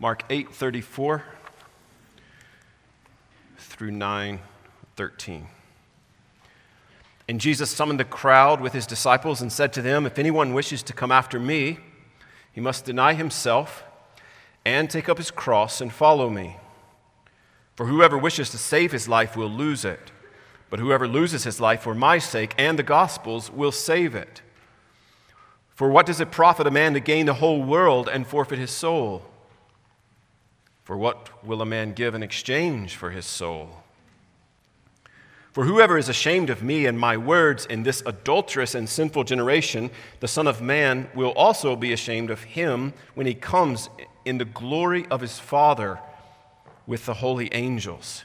Mark 8:34 through 9:13. And Jesus summoned the crowd with his disciples and said to them, If anyone wishes to come after me, he must deny himself and take up his cross and follow me. For whoever wishes to save his life will lose it, but whoever loses his life for my sake and the gospel's will save it. For what does it profit a man to gain the whole world and forfeit his soul? For what will a man give in exchange for his soul? For whoever is ashamed of me and my words in this adulterous and sinful generation, the Son of Man will also be ashamed of him when he comes in the glory of his Father with the holy angels.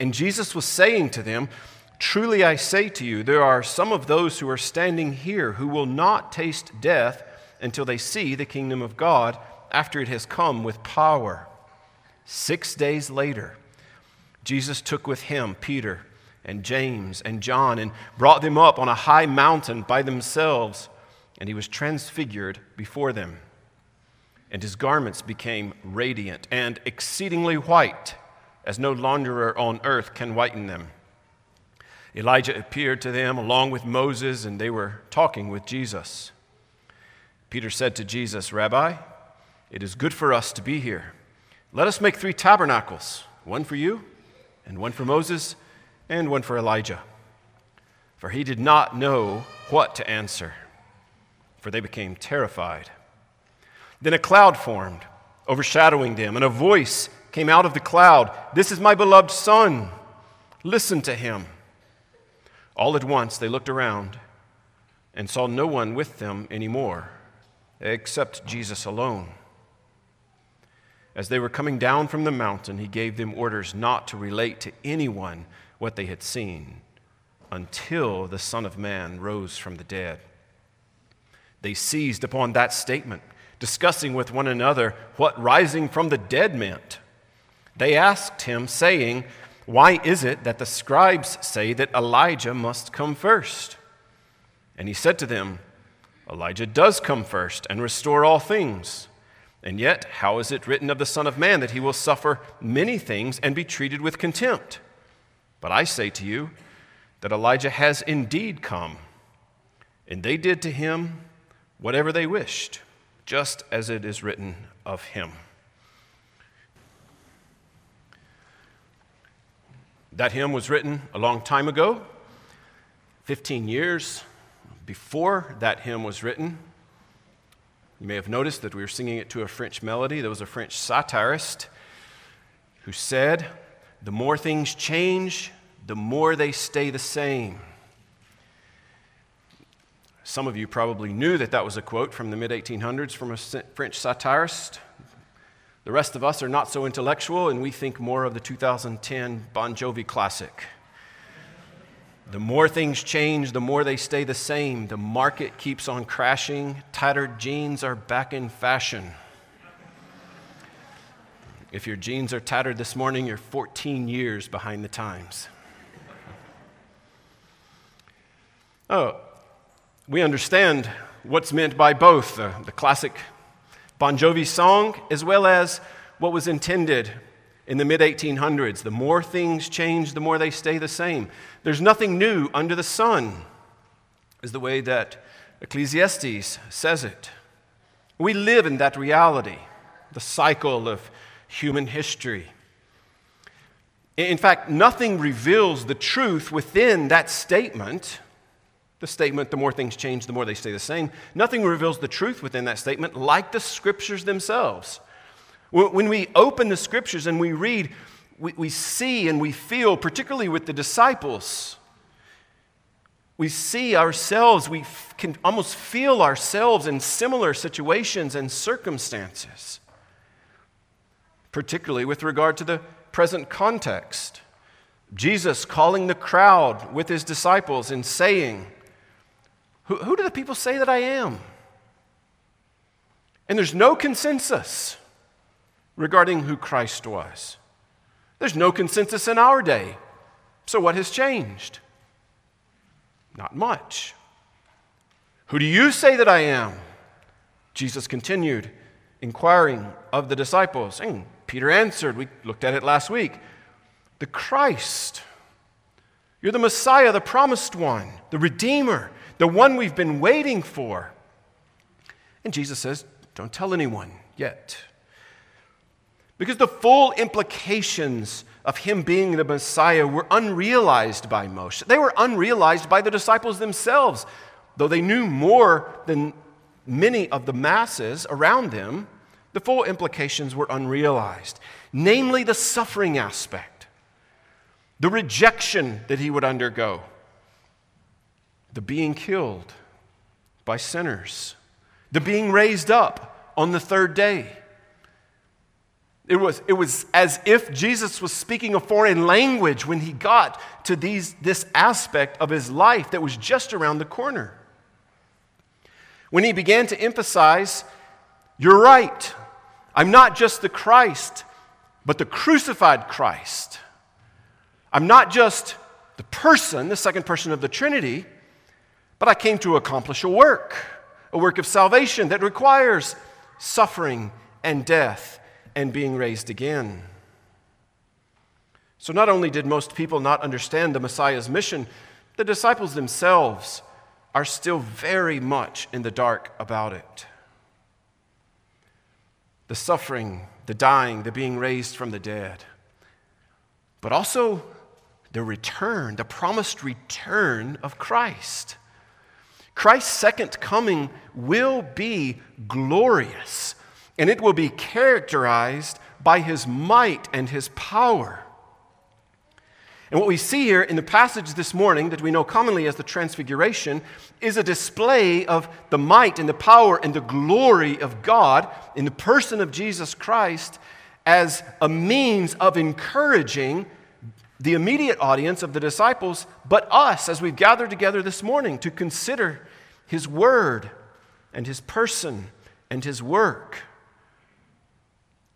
And Jesus was saying to them, Truly I say to you, there are some of those who are standing here who will not taste death until they see the kingdom of God after it has come with power. Six days later, Jesus took with him Peter and James and John and brought them up on a high mountain by themselves, and he was transfigured before them. And his garments became radiant and exceedingly white, as no launderer on earth can whiten them. Elijah appeared to them along with Moses, and they were talking with Jesus. Peter said to Jesus, Rabbi, it is good for us to be here. Let us make three tabernacles one for you, and one for Moses, and one for Elijah. For he did not know what to answer, for they became terrified. Then a cloud formed, overshadowing them, and a voice came out of the cloud This is my beloved Son. Listen to him. All at once they looked around and saw no one with them anymore, except Jesus alone. As they were coming down from the mountain, he gave them orders not to relate to anyone what they had seen until the Son of Man rose from the dead. They seized upon that statement, discussing with one another what rising from the dead meant. They asked him, saying, Why is it that the scribes say that Elijah must come first? And he said to them, Elijah does come first and restore all things. And yet, how is it written of the Son of Man that he will suffer many things and be treated with contempt? But I say to you that Elijah has indeed come, and they did to him whatever they wished, just as it is written of him. That hymn was written a long time ago, 15 years before that hymn was written. You may have noticed that we were singing it to a French melody. There was a French satirist who said, The more things change, the more they stay the same. Some of you probably knew that that was a quote from the mid 1800s from a French satirist. The rest of us are not so intellectual, and we think more of the 2010 Bon Jovi classic. The more things change, the more they stay the same. The market keeps on crashing. Tattered jeans are back in fashion. If your jeans are tattered this morning, you're 14 years behind the times. Oh, we understand what's meant by both the, the classic Bon Jovi song as well as what was intended in the mid 1800s. The more things change, the more they stay the same. There's nothing new under the sun, is the way that Ecclesiastes says it. We live in that reality, the cycle of human history. In fact, nothing reveals the truth within that statement. The statement, the more things change, the more they stay the same. Nothing reveals the truth within that statement like the scriptures themselves. When we open the scriptures and we read, we, we see and we feel, particularly with the disciples, we see ourselves, we can almost feel ourselves in similar situations and circumstances, particularly with regard to the present context. Jesus calling the crowd with his disciples and saying, Who, who do the people say that I am? And there's no consensus regarding who Christ was. There's no consensus in our day. So, what has changed? Not much. Who do you say that I am? Jesus continued, inquiring of the disciples. And Peter answered, we looked at it last week, the Christ. You're the Messiah, the promised one, the Redeemer, the one we've been waiting for. And Jesus says, Don't tell anyone yet. Because the full implications of him being the Messiah were unrealized by most. They were unrealized by the disciples themselves, though they knew more than many of the masses around them. The full implications were unrealized, namely the suffering aspect, the rejection that he would undergo, the being killed by sinners, the being raised up on the third day it was, it was as if Jesus was speaking a foreign language when he got to these, this aspect of his life that was just around the corner. When he began to emphasize, You're right, I'm not just the Christ, but the crucified Christ. I'm not just the person, the second person of the Trinity, but I came to accomplish a work, a work of salvation that requires suffering and death and being raised again. So, not only did most people not understand the Messiah's mission, the disciples themselves are still very much in the dark about it. The suffering, the dying, the being raised from the dead, but also the return, the promised return of Christ. Christ's second coming will be glorious and it will be characterized by his might and his power. And what we see here in the passage this morning that we know commonly as the Transfiguration is a display of the might and the power and the glory of God in the person of Jesus Christ as a means of encouraging the immediate audience of the disciples, but us as we've gathered together this morning to consider his word and his person and his work.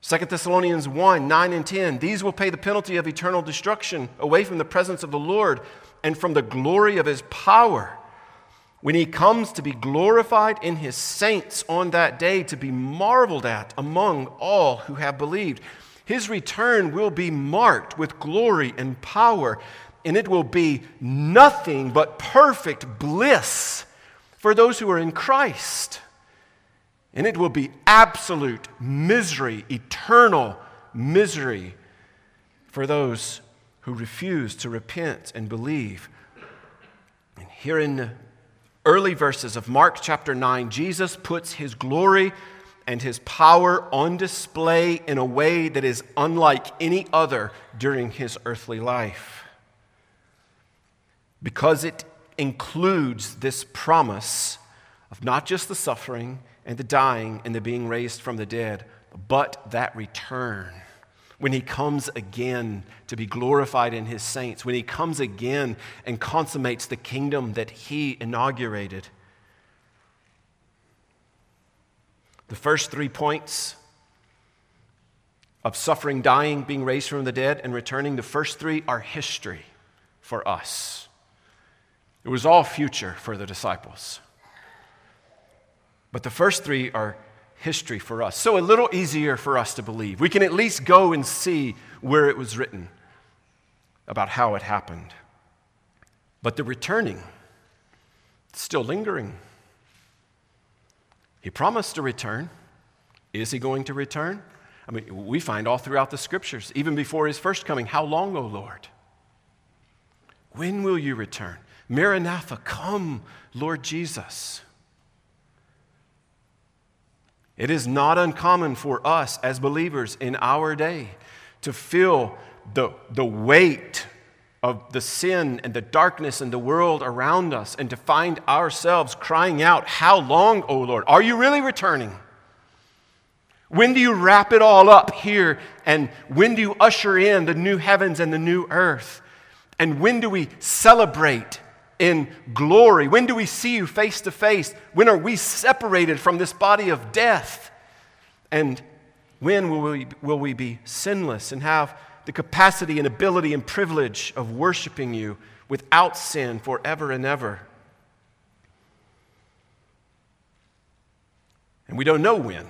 2 Thessalonians 1 9 and 10. These will pay the penalty of eternal destruction away from the presence of the Lord and from the glory of his power. When he comes to be glorified in his saints on that day, to be marveled at among all who have believed. His return will be marked with glory and power, and it will be nothing but perfect bliss for those who are in Christ. And it will be absolute misery, eternal misery for those who refuse to repent and believe. And here in the early verses of Mark chapter 9, Jesus puts his glory and his power on display in a way that is unlike any other during his earthly life. Because it includes this promise of not just the suffering and the dying and the being raised from the dead, but that return. When he comes again to be glorified in his saints, when he comes again and consummates the kingdom that he inaugurated. The first three points of suffering, dying, being raised from the dead, and returning, the first three are history for us. It was all future for the disciples. But the first three are history for us. So a little easier for us to believe. We can at least go and see where it was written about how it happened. But the returning, still lingering. He promised to return. Is he going to return? I mean, we find all throughout the scriptures, even before his first coming, how long, O Lord? When will you return? Maranatha, come, Lord Jesus. It is not uncommon for us as believers in our day to feel the, the weight of the sin and the darkness in the world around us and to find ourselves crying out, How long, O Lord? Are you really returning? When do you wrap it all up here? And when do you usher in the new heavens and the new earth? And when do we celebrate in glory? When do we see you face to face? When are we separated from this body of death? And when will we, will we be sinless and have the capacity and ability and privilege of worshiping you without sin forever and ever? And we don't know when.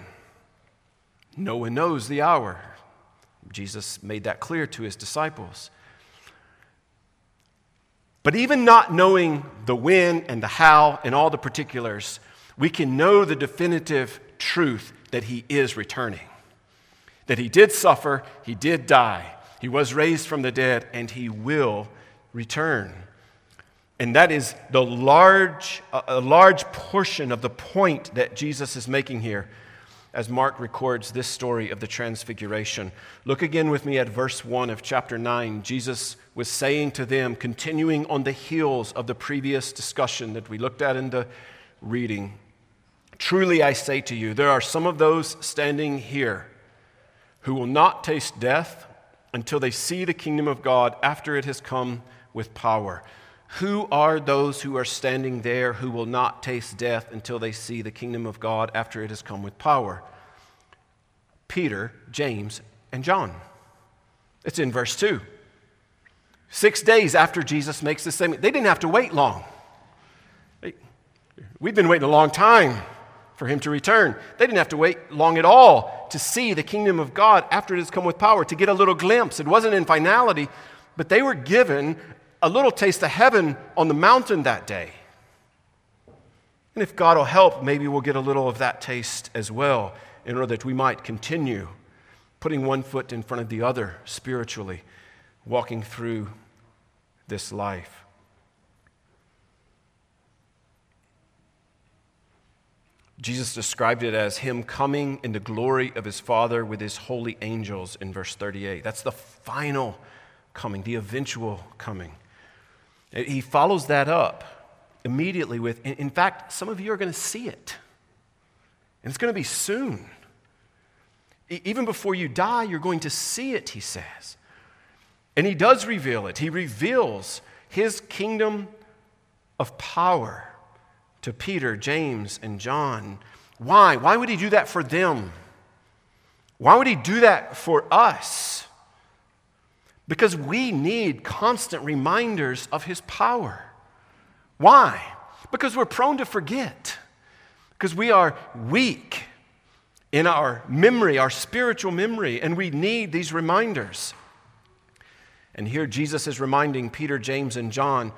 No one knows the hour. Jesus made that clear to his disciples. But even not knowing the when and the how and all the particulars, we can know the definitive truth that he is returning. That he did suffer, he did die, he was raised from the dead, and he will return. And that is the large, a large portion of the point that Jesus is making here as Mark records this story of the Transfiguration. Look again with me at verse 1 of chapter 9. Jesus was saying to them, continuing on the heels of the previous discussion that we looked at in the reading Truly I say to you, there are some of those standing here who will not taste death until they see the kingdom of God after it has come with power. Who are those who are standing there who will not taste death until they see the kingdom of God after it has come with power? Peter, James, and John. It's in verse 2. Six days after Jesus makes this statement, they didn't have to wait long. We've been waiting a long time for him to return. They didn't have to wait long at all to see the kingdom of God after it has come with power, to get a little glimpse. It wasn't in finality, but they were given a little taste of heaven on the mountain that day. And if God will help, maybe we'll get a little of that taste as well in order that we might continue putting one foot in front of the other spiritually, walking through this life. Jesus described it as him coming in the glory of his Father with his holy angels in verse 38. That's the final coming, the eventual coming. He follows that up immediately with, in fact, some of you are going to see it. And it's going to be soon. Even before you die, you're going to see it, he says. And he does reveal it. He reveals his kingdom of power to Peter, James, and John. Why? Why would he do that for them? Why would he do that for us? Because we need constant reminders of his power. Why? Because we're prone to forget. Because we are weak in our memory, our spiritual memory, and we need these reminders. And here Jesus is reminding Peter, James, and John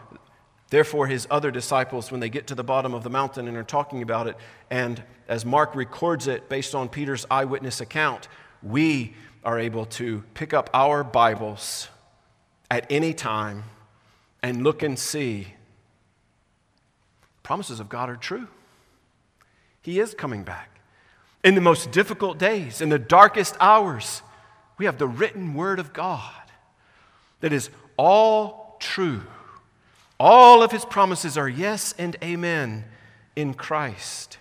Therefore, his other disciples, when they get to the bottom of the mountain and are talking about it, and as Mark records it based on Peter's eyewitness account, we are able to pick up our Bibles at any time and look and see promises of God are true. He is coming back. In the most difficult days, in the darkest hours, we have the written word of God that is all true all of his promises are yes and amen in Christ.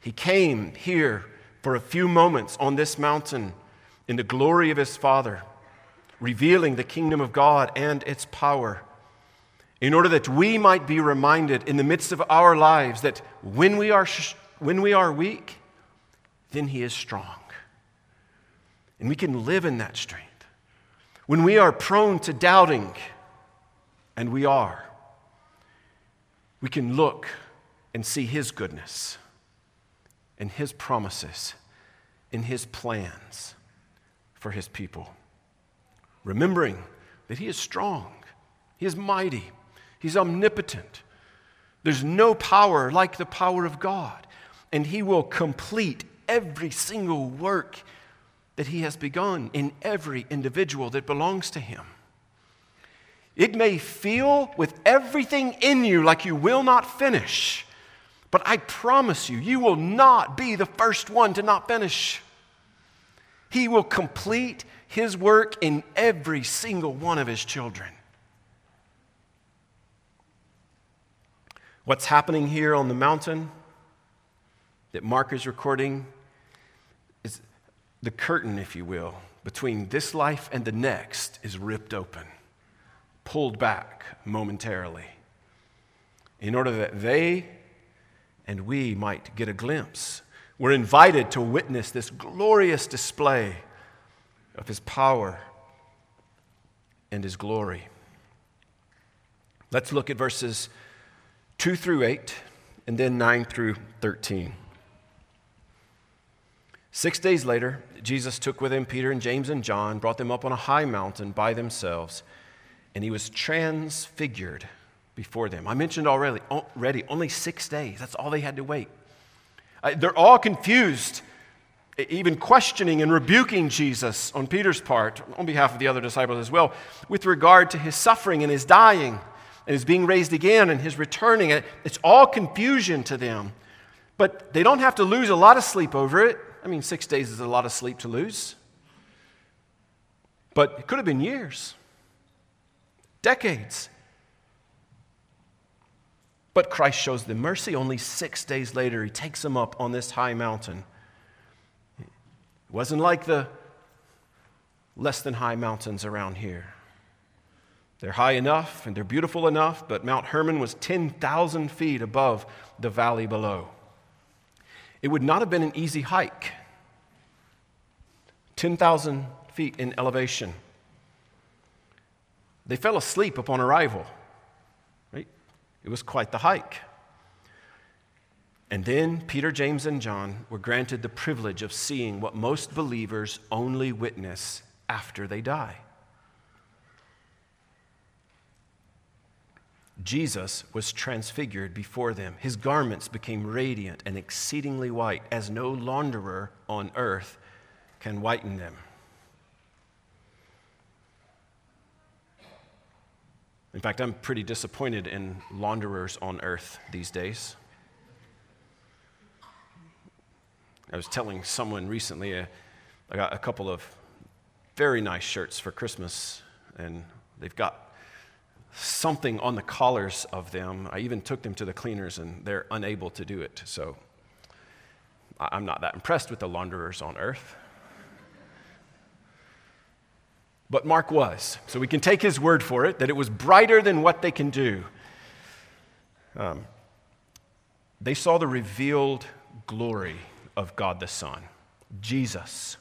He came here for a few moments on this mountain in the glory of his Father, revealing the kingdom of God and its power, in order that we might be reminded in the midst of our lives that when we are, sh- when we are weak, then he is strong. And we can live in that strength. When we are prone to doubting, and we are, we can look and see His goodness and His promises and His plans for His people. Remembering that He is strong, He is mighty, He's omnipotent. There's no power like the power of God, and He will complete every single work that He has begun in every individual that belongs to Him. It may feel with everything in you like you will not finish, but I promise you, you will not be the first one to not finish. He will complete his work in every single one of his children. What's happening here on the mountain that Mark is recording is the curtain, if you will, between this life and the next is ripped open pulled back momentarily in order that they and we might get a glimpse. We're invited to witness this glorious display of His power and His glory. Let's look at verses 2 through 8 and then 9 through 13. Six days later, Jesus took with him Peter and James and John, brought them up on a high mountain by themselves, and he was transfigured before them. I mentioned already, already only six days. That's all they had to wait. They're all confused, even questioning and rebuking Jesus on Peter's part, on behalf of the other disciples as well, with regard to his suffering and his dying and his being raised again and his returning. It's all confusion to them. But they don't have to lose a lot of sleep over it. I mean, six days is a lot of sleep to lose. But it could have been years, decades. But Christ shows them mercy. Only six days later, he takes them up on this high mountain. It wasn't like the less than high mountains around here. They're high enough and they're beautiful enough, but Mount Hermon was 10,000 feet above the valley below. It would not have been an easy hike. 10,000 feet in elevation. They fell asleep upon arrival. It was quite the hike. And then Peter, James, and John were granted the privilege of seeing what most believers only witness after they die. Jesus was transfigured before them. His garments became radiant and exceedingly white, as no launderer on earth can whiten them. In fact, I'm pretty disappointed in launderers on earth these days. I was telling someone recently, uh, I got a couple of very nice shirts for Christmas, and they've got something on the collars of them. I even took them to the cleaners and they're unable to do it. So I'm not that impressed with the launderers on earth. But Mark was. So we can take his word for it that it was brighter than what they can do. Um, they saw the revealed glory of God the Son, Jesus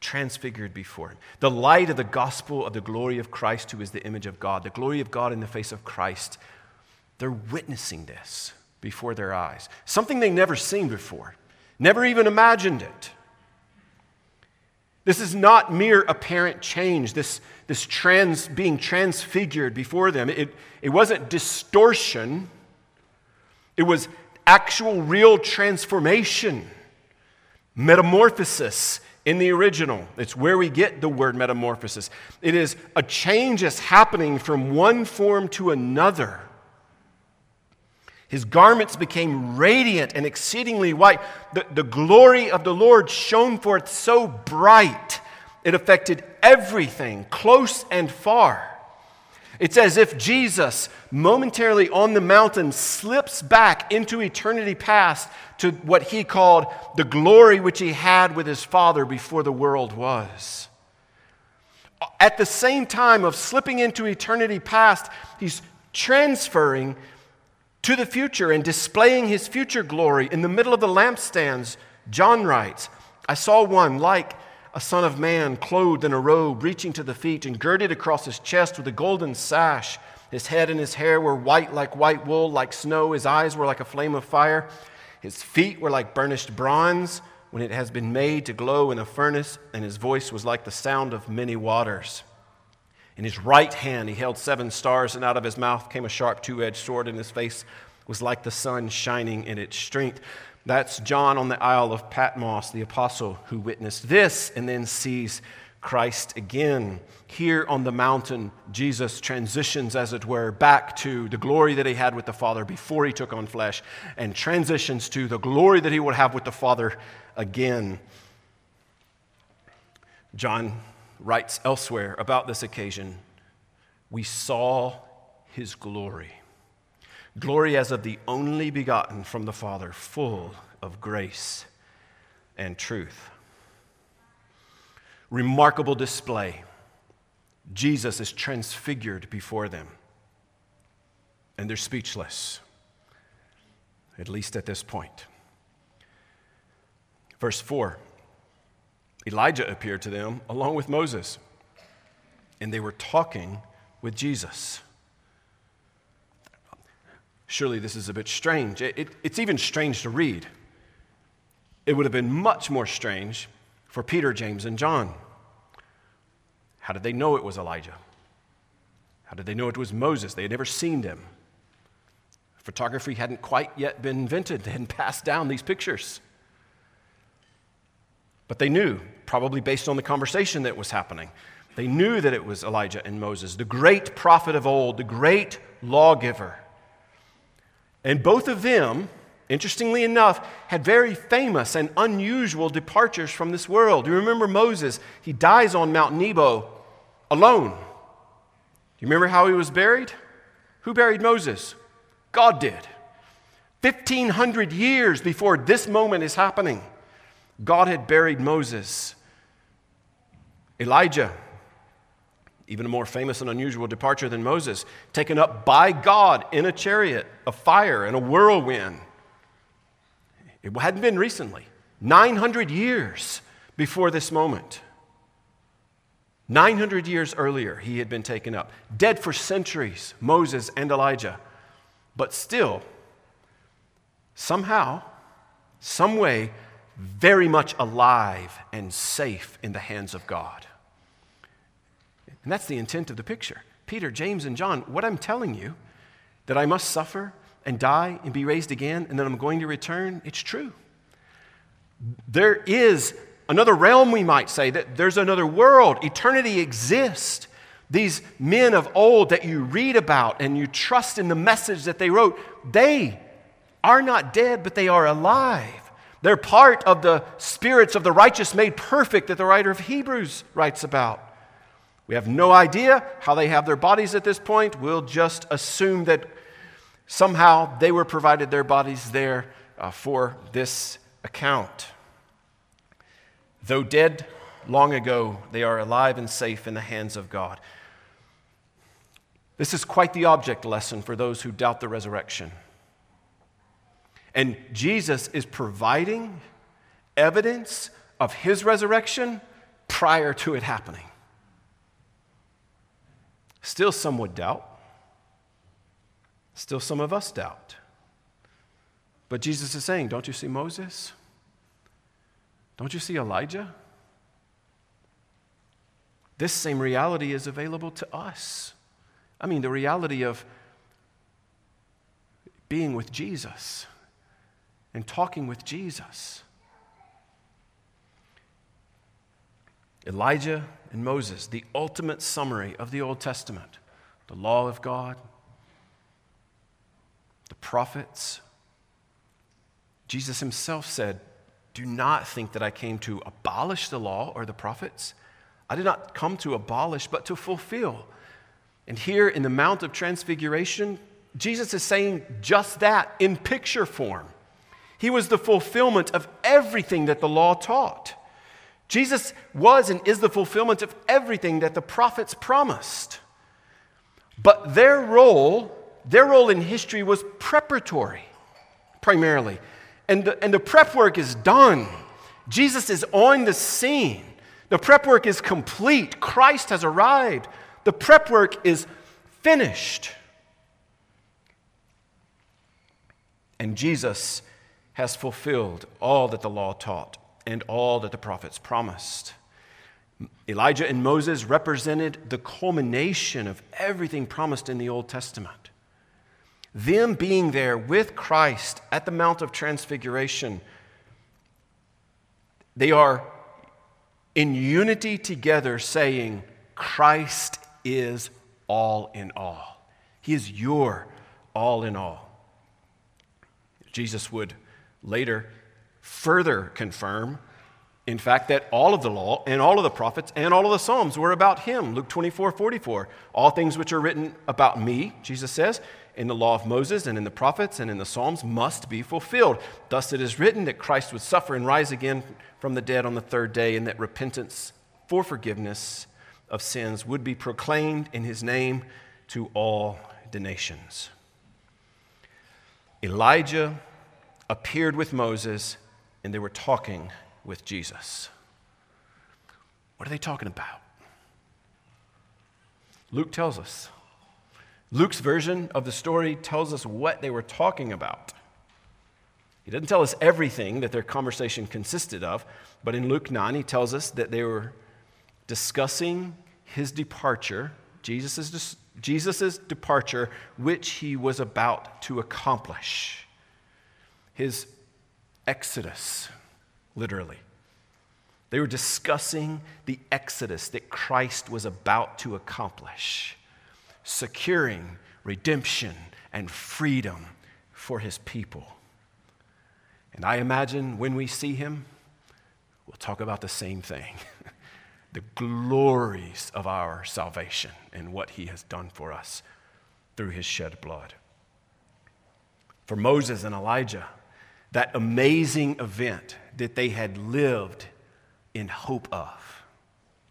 transfigured before him. The light of the gospel of the glory of Christ, who is the image of God, the glory of God in the face of Christ, they're witnessing this before their eyes. Something they never seen before, never even imagined it. This is not mere apparent change, this, this trans, being transfigured before them. It, it wasn't distortion, it was actual, real transformation, metamorphosis in the original. It's where we get the word metamorphosis. It is a change that's happening from one form to another. His garments became radiant and exceedingly white. The, the glory of the Lord shone forth so bright, it affected everything, close and far. It's as if Jesus, momentarily on the mountain, slips back into eternity past to what he called the glory which he had with his Father before the world was. At the same time of slipping into eternity past, he's transferring to the future and displaying his future glory in the middle of the lampstands. John writes, I saw one like a son of man, clothed in a robe, reaching to the feet, and girded across his chest with a golden sash. His head and his hair were white like white wool, like snow. His eyes were like a flame of fire. His feet were like burnished bronze when it has been made to glow in a furnace, and his voice was like the sound of many waters. In his right hand he held seven stars, and out of his mouth came a sharp two edged sword, and his face was like the sun shining in its strength. That's John on the Isle of Patmos, the apostle who witnessed this and then sees Christ again. Here on the mountain, Jesus transitions, as it were, back to the glory that he had with the Father before he took on flesh, and transitions to the glory that he would have with the Father again. John writes elsewhere about this occasion We saw his glory Glory as of the only begotten from the Father, full of grace and truth. Remarkable display. Jesus is transfigured before them, and they're speechless, at least at this point. Verse 4 Elijah appeared to them along with Moses, and they were talking with Jesus. Surely this is a bit strange. It, it, it's even strange to read. It would have been much more strange for Peter, James, and John. How did they know it was Elijah? How did they know it was Moses? They had never seen him. Photography hadn't quite yet been invented, they hadn't passed down these pictures. But they knew, probably based on the conversation that was happening, they knew that it was Elijah and Moses, the great prophet of old, the great lawgiver. And both of them, interestingly enough, had very famous and unusual departures from this world. You remember Moses? He dies on Mount Nebo alone. Do you remember how he was buried? Who buried Moses? God did. 1,500 years before this moment is happening, God had buried Moses. Elijah even a more famous and unusual departure than Moses, taken up by God in a chariot of fire and a whirlwind. It hadn't been recently, 900 years before this moment. 900 years earlier, he had been taken up, dead for centuries, Moses and Elijah. But still, somehow, some way, very much alive and safe in the hands of God. And that's the intent of the picture. Peter, James, and John, what I'm telling you, that I must suffer and die and be raised again and that I'm going to return, it's true. There is another realm, we might say, that there's another world. Eternity exists. These men of old that you read about and you trust in the message that they wrote, they are not dead, but they are alive. They're part of the spirits of the righteous made perfect that the writer of Hebrews writes about. We have no idea how they have their bodies at this point. We'll just assume that somehow they were provided their bodies there uh, for this account. Though dead long ago, they are alive and safe in the hands of God. This is quite the object lesson for those who doubt the resurrection. And Jesus is providing evidence of his resurrection prior to it happening. Still, some would doubt. Still, some of us doubt. But Jesus is saying, Don't you see Moses? Don't you see Elijah? This same reality is available to us. I mean, the reality of being with Jesus and talking with Jesus. Elijah and Moses, the ultimate summary of the Old Testament, the law of God, the prophets. Jesus himself said, Do not think that I came to abolish the law or the prophets. I did not come to abolish, but to fulfill. And here in the Mount of Transfiguration, Jesus is saying just that in picture form. He was the fulfillment of everything that the law taught. Jesus was and is the fulfillment of everything that the prophets promised. But their role, their role in history was preparatory, primarily. And the, and the prep work is done. Jesus is on the scene. The prep work is complete. Christ has arrived. The prep work is finished. And Jesus has fulfilled all that the law taught and all that the prophets promised. Elijah and Moses represented the culmination of everything promised in the Old Testament. Them being there with Christ at the Mount of Transfiguration, they are in unity together saying, Christ is all in all. He is your all in all. Jesus would later further confirm, in fact, that all of the law and all of the prophets and all of the Psalms were about him. Luke 24 44. All things which are written about me, Jesus says, in the law of Moses and in the prophets and in the Psalms must be fulfilled. Thus it is written that Christ would suffer and rise again from the dead on the third day, and that repentance for forgiveness of sins would be proclaimed in his name to all the nations. Elijah appeared with Moses and they were talking with Jesus. What are they talking about? Luke tells us. Luke's version of the story tells us what they were talking about. He doesn't tell us everything that their conversation consisted of, but in Luke 9, he tells us that they were discussing his departure, Jesus' Jesus' departure, which he was about to accomplish. His exodus, literally. They were discussing the exodus that Christ was about to accomplish, securing redemption and freedom for his people. And I imagine when we see him, we'll talk about the same thing the glories of our salvation and what he has done for us through his shed blood. For Moses and Elijah, that amazing event that they had lived in hope of,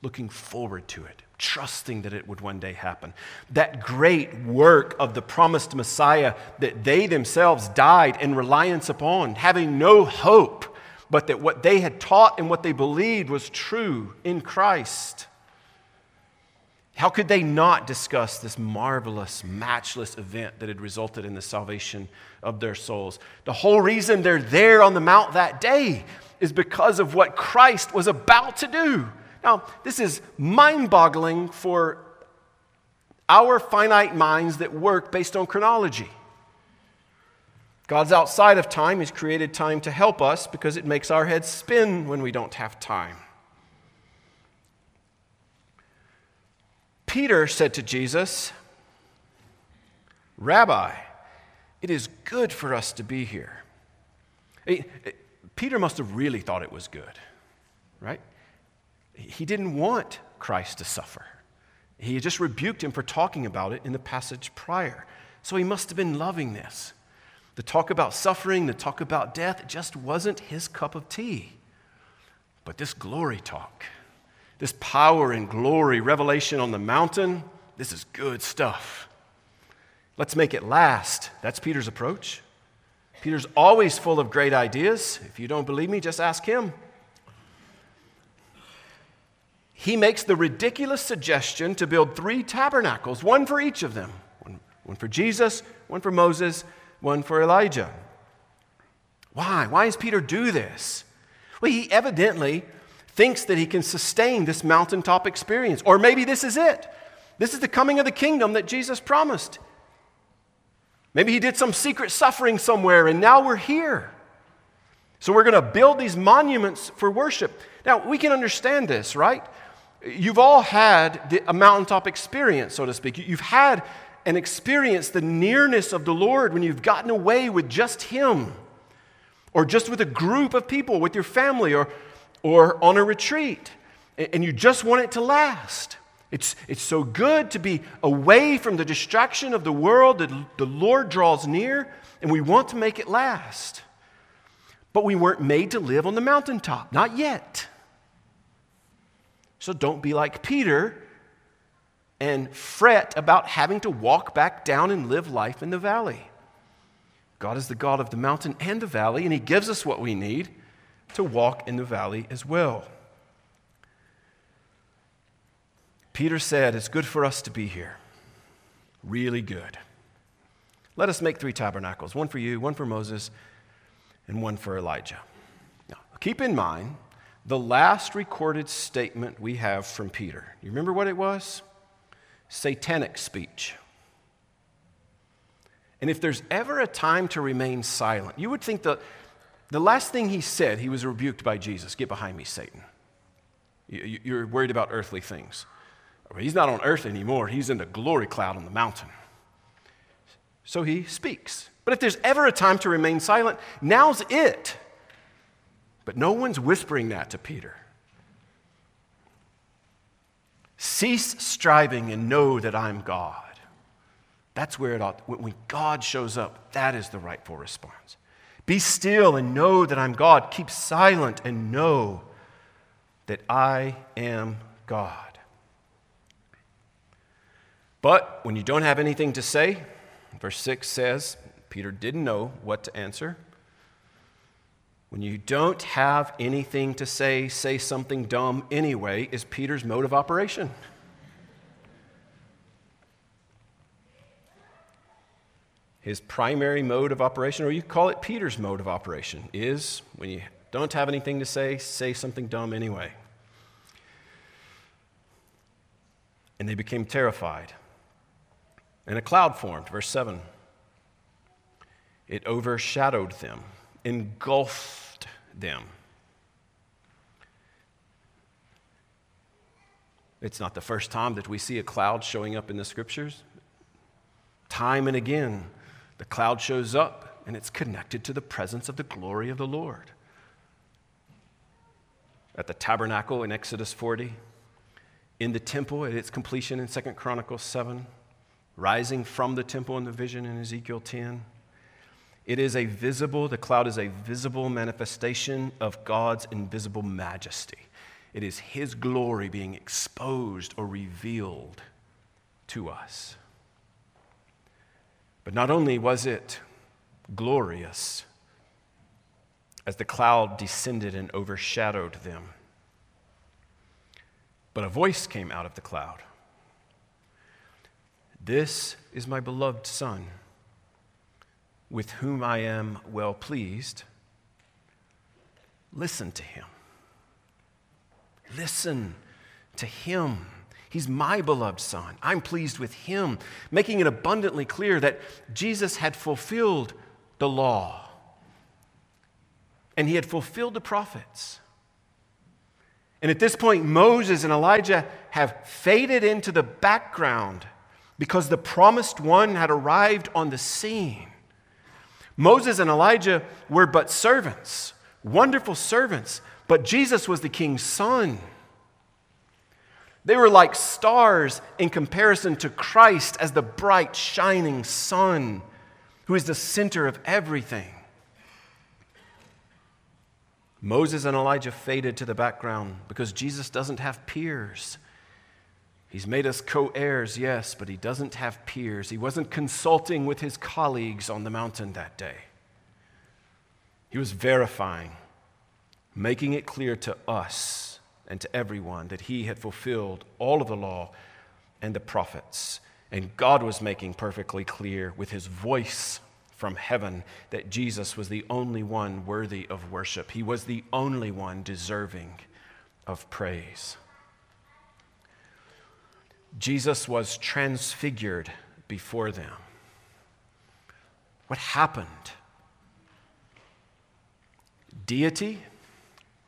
looking forward to it, trusting that it would one day happen. That great work of the promised Messiah that they themselves died in reliance upon, having no hope but that what they had taught and what they believed was true in Christ. How could they not discuss this marvelous, matchless event that had resulted in the salvation of their souls? The whole reason they're there on the Mount that day is because of what Christ was about to do. Now, this is mind boggling for our finite minds that work based on chronology. God's outside of time. He's created time to help us because it makes our heads spin when we don't have time. Peter said to Jesus, Rabbi, it is good for us to be here. Eh, eh, Peter must have really thought it was good, right? He didn't want Christ to suffer. He had just rebuked him for talking about it in the passage prior. So he must have been loving this. The talk about suffering, the talk about death, just wasn't his cup of tea. But this glory talk, this power and glory revelation on the mountain, this is good stuff. Let's make it last. That's Peter's approach. Peter's always full of great ideas. If you don't believe me, just ask him. He makes the ridiculous suggestion to build three tabernacles, one for each of them one, for Jesus, one for Moses, one for Elijah. Why? Why does Peter do this? Well, he evidently thinks that he can sustain this mountaintop experience. Or maybe this is it. This is the coming of the kingdom that Jesus promised. Maybe he did some secret suffering somewhere and now we're here. So we're going to build these monuments for worship. Now, we can understand this, right? You've all had a mountaintop experience, so to speak. You've had and experience the nearness of the Lord when you've gotten away with just Him, or just with a group of people, with your family, or, or on a retreat, and you just want it to last. It's, it's so good to be away from the distraction of the world that the Lord draws near, and we want to make it last. But we weren't made to live on the mountaintop, not yet. So don't be like Peter and fret about having to walk back down and live life in the valley. God is the God of the mountain and the valley, and He gives us what we need to walk in the valley as well. Peter said, It's good for us to be here. Really good. Let us make three tabernacles one for you, one for Moses, and one for Elijah. Now, keep in mind the last recorded statement we have from Peter. You remember what it was? satanic speech. And if there's ever a time to remain silent, you would think that the last thing he said, he was rebuked by Jesus Get behind me, Satan. You're worried about earthly things. He's not on earth anymore, he's in the glory cloud on the mountain. So he speaks. But if there's ever a time to remain silent, now's it. But no one's whispering that to Peter. Cease striving and know that I'm God. That's where it ought, when God shows up, that is the rightful response. Be still and know that I'm God. Keep silent and know that I am God. But when you don't have anything to say, verse 6 says, Peter didn't know what to answer. When you don't have anything to say, say something dumb anyway, is Peter's mode of operation. His primary mode of operation, or you call it Peter's mode of operation, is when you don't have anything to say, say something dumb anyway. And they became terrified. And a cloud formed, verse 7. It overshadowed them, engulfed them. It's not the first time that we see a cloud showing up in the scriptures. Time and again, the cloud shows up and it's connected to the presence of the glory of the Lord. At the tabernacle in Exodus 40, in the temple at its completion in 2 Chronicles 7, rising from the temple in the vision in Ezekiel 10. It is a visible, the cloud is a visible manifestation of God's invisible majesty. It is His glory being exposed or revealed to us. But not only was it glorious as the cloud descended and overshadowed them, but a voice came out of the cloud. This is my beloved Son, with whom I am well pleased. Listen to him. Listen to him. He's my beloved Son. I'm pleased with him, making it abundantly clear that Jesus had fulfilled the law and he had fulfilled the prophets. And at this point, Moses and Elijah have faded into the background because the promised one had arrived on the scene. Moses and Elijah were but servants, wonderful servants, but Jesus was the king's son. They were like stars in comparison to Christ as the bright, shining sun, who is the center of everything. Moses and Elijah faded to the background because Jesus doesn't have peers. He's made us co heirs, yes, but he doesn't have peers. He wasn't consulting with his colleagues on the mountain that day. He was verifying, making it clear to us and to everyone that he had fulfilled all of the law and the prophets. And God was making perfectly clear with his voice from heaven that Jesus was the only one worthy of worship. He was the only one deserving of praise. Jesus was transfigured before them. What happened? Deity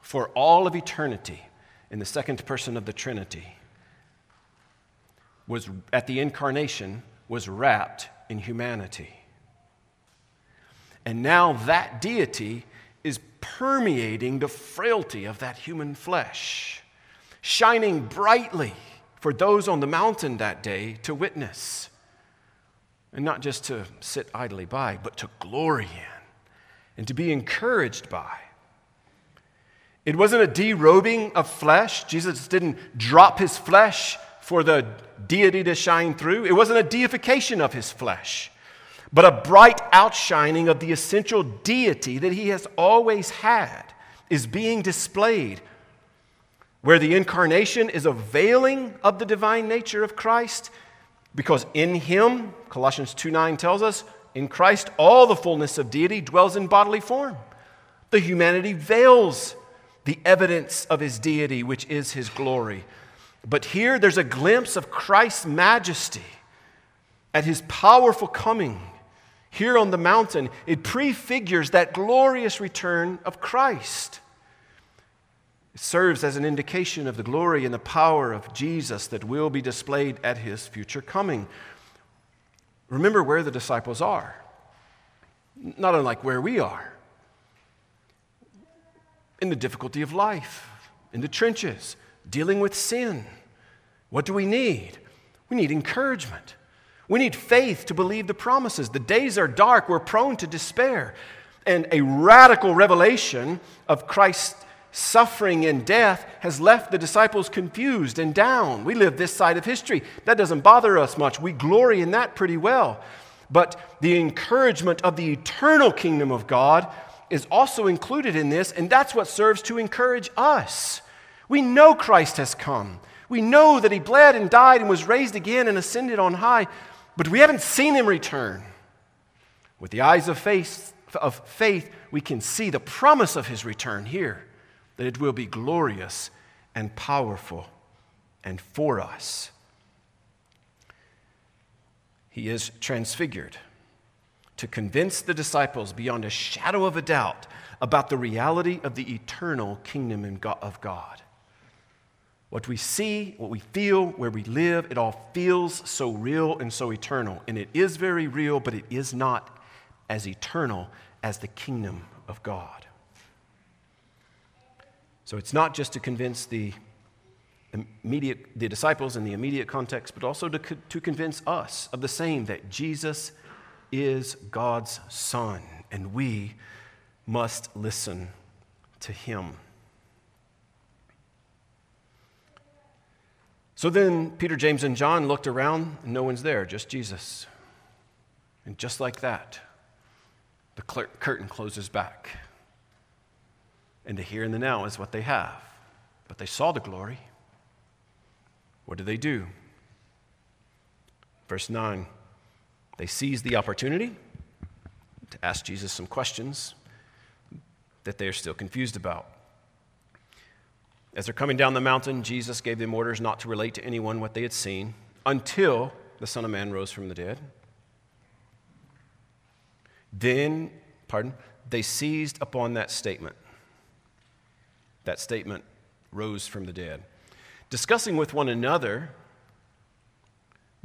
for all of eternity in the second person of the Trinity was at the incarnation was wrapped in humanity. And now that deity is permeating the frailty of that human flesh, shining brightly for those on the mountain that day to witness. And not just to sit idly by, but to glory in and to be encouraged by. It wasn't a derobing of flesh. Jesus didn't drop his flesh for the deity to shine through. It wasn't a deification of his flesh, but a bright outshining of the essential deity that he has always had is being displayed where the incarnation is a veiling of the divine nature of Christ, because in him, Colossians 2 9 tells us, in Christ all the fullness of deity dwells in bodily form. The humanity veils the evidence of his deity, which is his glory. But here there's a glimpse of Christ's majesty at his powerful coming here on the mountain. It prefigures that glorious return of Christ. It serves as an indication of the glory and the power of Jesus that will be displayed at his future coming. Remember where the disciples are, not unlike where we are in the difficulty of life, in the trenches, dealing with sin. What do we need? We need encouragement. We need faith to believe the promises. The days are dark, we're prone to despair. And a radical revelation of Christ's suffering and death has left the disciples confused and down. We live this side of history. That doesn't bother us much. We glory in that pretty well. But the encouragement of the eternal kingdom of God is also included in this, and that's what serves to encourage us. We know Christ has come. We know that he bled and died and was raised again and ascended on high, but we haven't seen him return. With the eyes of faith, of faith, we can see the promise of his return here, that it will be glorious and powerful and for us. He is transfigured to convince the disciples beyond a shadow of a doubt about the reality of the eternal kingdom of God. What we see, what we feel, where we live, it all feels so real and so eternal. And it is very real, but it is not as eternal as the kingdom of God. So it's not just to convince the immediate, the disciples in the immediate context, but also to, to convince us of the same that Jesus is God's Son, and we must listen to him. So then Peter, James, and John looked around, and no one's there, just Jesus. And just like that, the curtain closes back. And the here and the now is what they have. But they saw the glory. What do they do? Verse 9 they seize the opportunity to ask Jesus some questions that they are still confused about. As they're coming down the mountain, Jesus gave them orders not to relate to anyone what they had seen until the Son of Man rose from the dead. Then, pardon, they seized upon that statement. That statement rose from the dead. Discussing with one another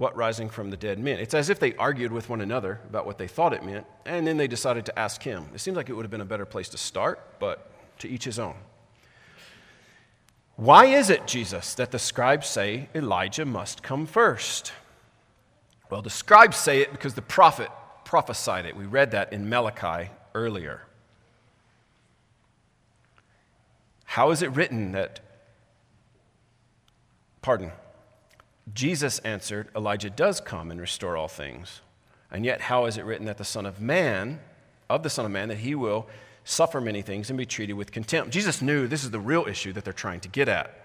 what rising from the dead meant. It's as if they argued with one another about what they thought it meant, and then they decided to ask him. It seems like it would have been a better place to start, but to each his own. Why is it, Jesus, that the scribes say Elijah must come first? Well, the scribes say it because the prophet prophesied it. We read that in Malachi earlier. How is it written that, pardon, Jesus answered, Elijah does come and restore all things. And yet, how is it written that the Son of Man, of the Son of Man, that he will suffer many things and be treated with contempt? Jesus knew this is the real issue that they're trying to get at.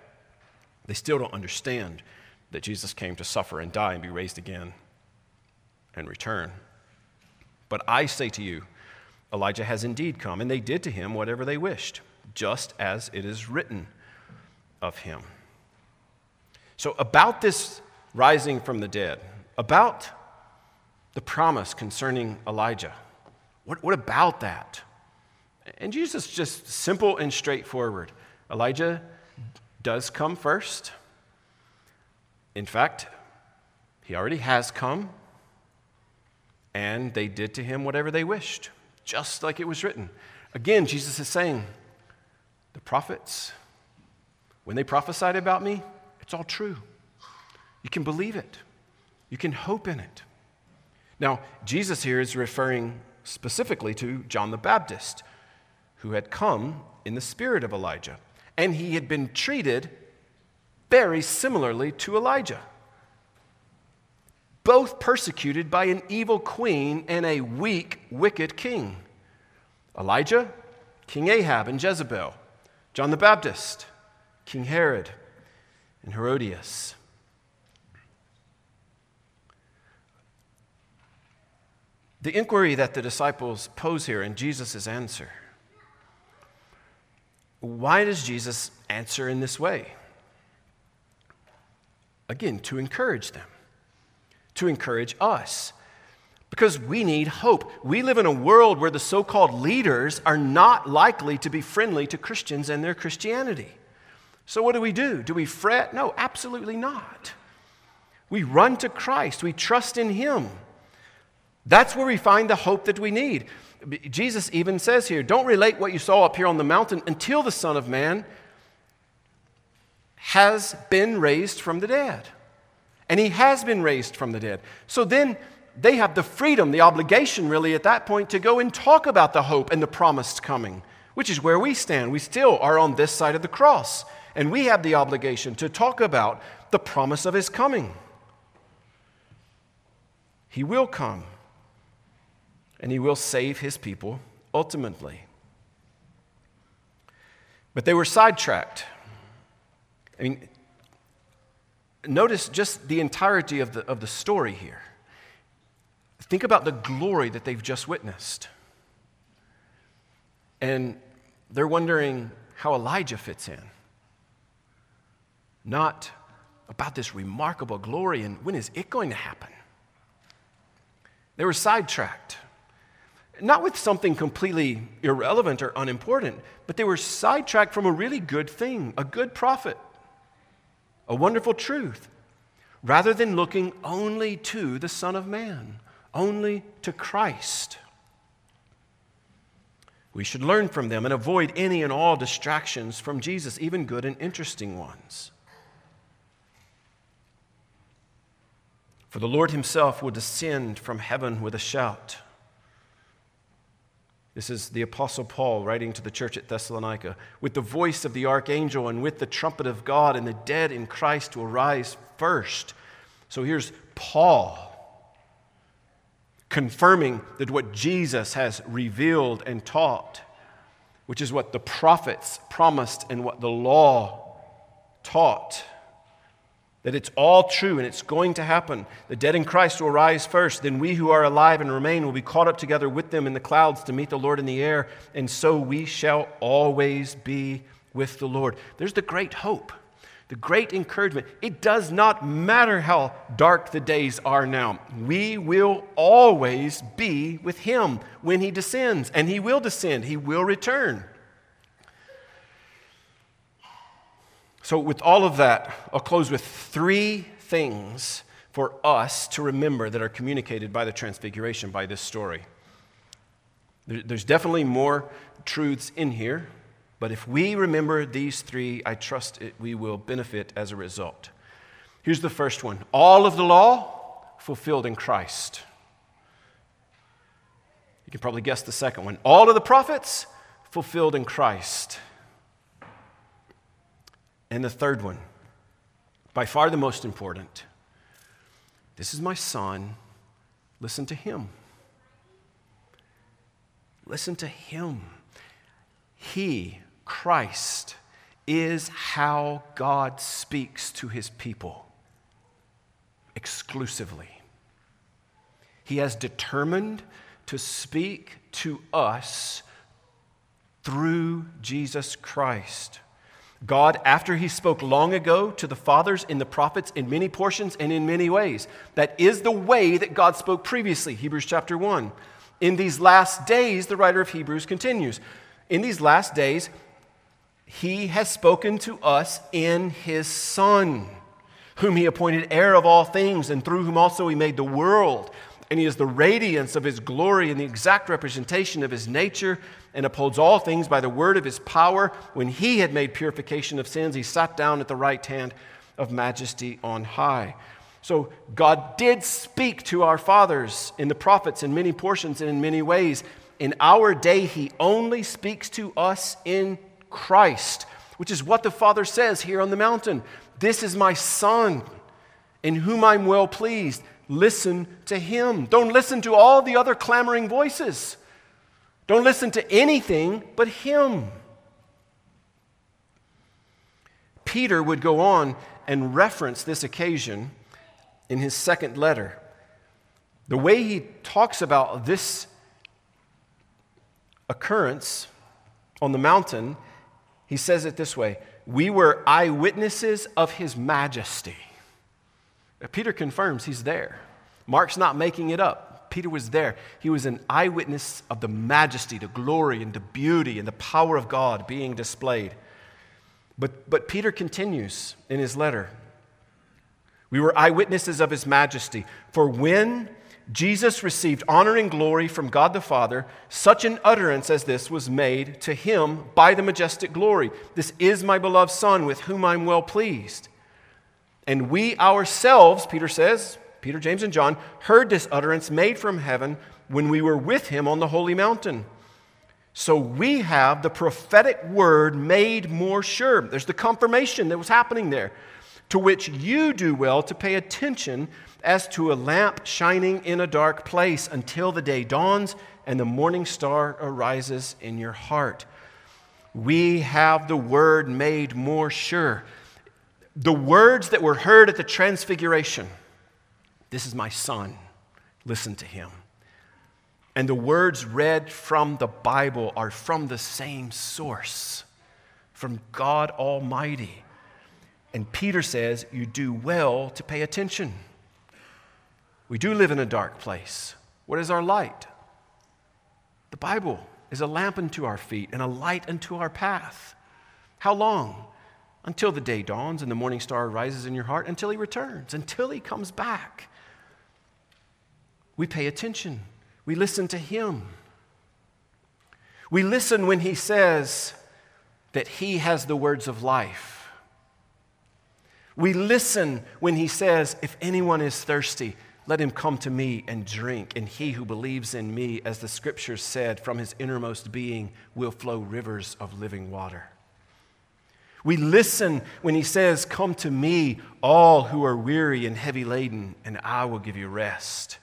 They still don't understand that Jesus came to suffer and die and be raised again and return. But I say to you, Elijah has indeed come, and they did to him whatever they wished, just as it is written of him. So, about this rising from the dead, about the promise concerning Elijah, what, what about that? And Jesus just simple and straightforward. Elijah does come first. In fact, he already has come, and they did to him whatever they wished, just like it was written. Again, Jesus is saying, the prophets, when they prophesied about me, it's all true. You can believe it, you can hope in it. Now, Jesus here is referring specifically to John the Baptist, who had come in the spirit of Elijah, and he had been treated very similarly to Elijah. Both persecuted by an evil queen and a weak, wicked king. Elijah, King Ahab and Jezebel. John the Baptist, King Herod and Herodias. The inquiry that the disciples pose here and Jesus' answer. Why does Jesus answer in this way? Again, to encourage them, to encourage us. Because we need hope. We live in a world where the so called leaders are not likely to be friendly to Christians and their Christianity. So, what do we do? Do we fret? No, absolutely not. We run to Christ, we trust in Him. That's where we find the hope that we need. Jesus even says here don't relate what you saw up here on the mountain until the Son of Man has been raised from the dead. And He has been raised from the dead. So then, they have the freedom, the obligation, really, at that point, to go and talk about the hope and the promised coming, which is where we stand. We still are on this side of the cross. And we have the obligation to talk about the promise of his coming. He will come, and he will save his people ultimately. But they were sidetracked. I mean, notice just the entirety of the, of the story here. think about the glory that they've just witnessed. And they're wondering how Elijah fits in. Not about this remarkable glory and when is it going to happen? They were sidetracked. Not with something completely irrelevant or unimportant, but they were sidetracked from a really good thing, a good prophet, a wonderful truth, rather than looking only to the Son of Man, only to Christ. We should learn from them and avoid any and all distractions from Jesus, even good and interesting ones. For the Lord himself will descend from heaven with a shout. This is the Apostle Paul writing to the church at Thessalonica. With the voice of the archangel and with the trumpet of God, and the dead in Christ will rise first. So here's Paul confirming that what Jesus has revealed and taught, which is what the prophets promised and what the law taught that it's all true and it's going to happen. The dead in Christ will rise first. Then we who are alive and remain will be caught up together with them in the clouds to meet the Lord in the air. And so we shall always be with the Lord. There's the great hope, the great encouragement. It does not matter how dark the days are now, we will always be with Him when He descends. And He will descend, He will return. So, with all of that, I'll close with three things for us to remember that are communicated by the Transfiguration, by this story. There's definitely more truths in here, but if we remember these three, I trust it, we will benefit as a result. Here's the first one all of the law fulfilled in Christ. You can probably guess the second one. All of the prophets fulfilled in Christ. And the third one, by far the most important this is my son. Listen to him. Listen to him. He, Christ, is how God speaks to his people exclusively. He has determined to speak to us through Jesus Christ. God, after he spoke long ago to the fathers in the prophets in many portions and in many ways, that is the way that God spoke previously, Hebrews chapter 1. In these last days, the writer of Hebrews continues, in these last days, he has spoken to us in his Son, whom he appointed heir of all things, and through whom also he made the world. And he is the radiance of his glory and the exact representation of his nature and upholds all things by the word of his power. When he had made purification of sins, he sat down at the right hand of majesty on high. So God did speak to our fathers in the prophets in many portions and in many ways. In our day, he only speaks to us in Christ, which is what the Father says here on the mountain. This is my Son, in whom I'm well pleased. Listen to him. Don't listen to all the other clamoring voices. Don't listen to anything but Him. Peter would go on and reference this occasion in his second letter. The way he talks about this occurrence on the mountain, he says it this way We were eyewitnesses of his majesty. Peter confirms he's there. Mark's not making it up. Peter was there. He was an eyewitness of the majesty, the glory, and the beauty and the power of God being displayed. But, but Peter continues in his letter. We were eyewitnesses of his majesty. For when Jesus received honor and glory from God the Father, such an utterance as this was made to him by the majestic glory. This is my beloved Son, with whom I'm well pleased. And we ourselves, Peter says, Peter, James, and John, heard this utterance made from heaven when we were with him on the holy mountain. So we have the prophetic word made more sure. There's the confirmation that was happening there, to which you do well to pay attention as to a lamp shining in a dark place until the day dawns and the morning star arises in your heart. We have the word made more sure. The words that were heard at the transfiguration this is my son. Listen to him. And the words read from the Bible are from the same source, from God Almighty. And Peter says, You do well to pay attention. We do live in a dark place. What is our light? The Bible is a lamp unto our feet and a light unto our path. How long? Until the day dawns and the morning star rises in your heart, until he returns, until he comes back. We pay attention, we listen to him. We listen when he says that he has the words of life. We listen when he says, If anyone is thirsty, let him come to me and drink, and he who believes in me, as the scriptures said, from his innermost being will flow rivers of living water. We listen when he says, Come to me, all who are weary and heavy laden, and I will give you rest.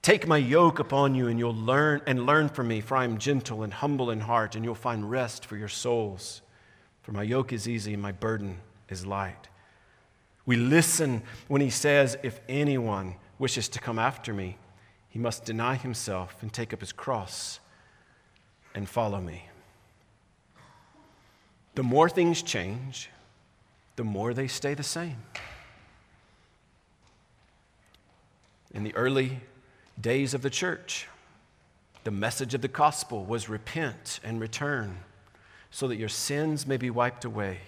Take my yoke upon you, and you'll learn and learn from me, for I am gentle and humble in heart, and you'll find rest for your souls. For my yoke is easy and my burden is light. We listen when he says, If anyone wishes to come after me, he must deny himself and take up his cross and follow me. The more things change, the more they stay the same. In the early days of the church, the message of the gospel was repent and return so that your sins may be wiped away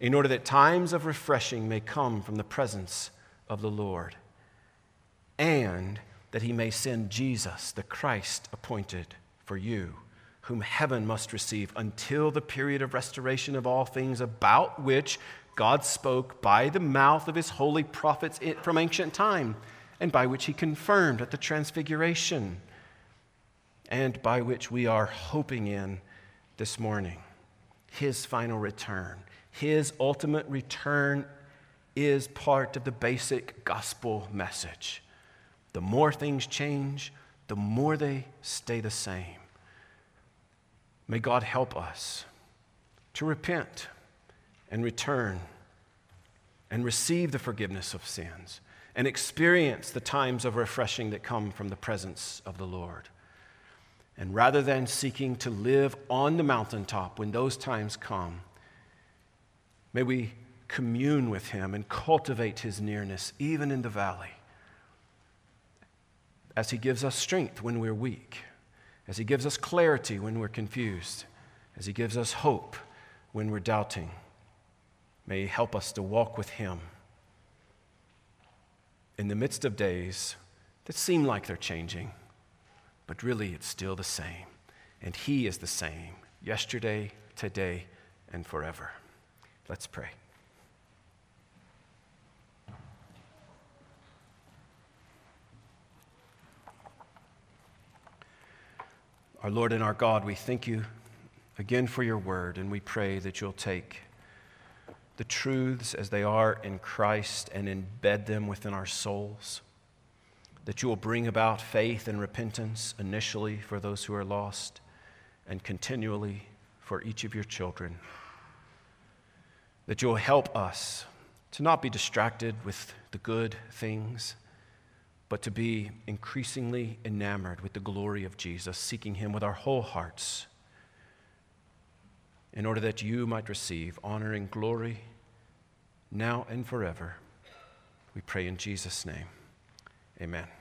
in order that times of refreshing may come from the presence of the Lord, and that he may send Jesus, the Christ appointed for you, whom heaven must receive until the period of restoration of all things about which God spoke by the mouth of his holy prophets from ancient time, and by which he confirmed at the transfiguration, and by which we are hoping in this morning his final return his ultimate return is part of the basic gospel message. The more things change, the more they stay the same. May God help us to repent and return and receive the forgiveness of sins and experience the times of refreshing that come from the presence of the Lord. And rather than seeking to live on the mountaintop when those times come, May we commune with him and cultivate his nearness, even in the valley, as he gives us strength when we're weak, as he gives us clarity when we're confused, as he gives us hope when we're doubting. May he help us to walk with him in the midst of days that seem like they're changing, but really it's still the same. And he is the same yesterday, today, and forever. Let's pray. Our Lord and our God, we thank you again for your word, and we pray that you'll take the truths as they are in Christ and embed them within our souls. That you will bring about faith and repentance initially for those who are lost and continually for each of your children that you'll help us to not be distracted with the good things, but to be increasingly enamored with the glory of Jesus, seeking Him with our whole hearts, in order that you might receive honor and glory now and forever. We pray in Jesus' name. Amen.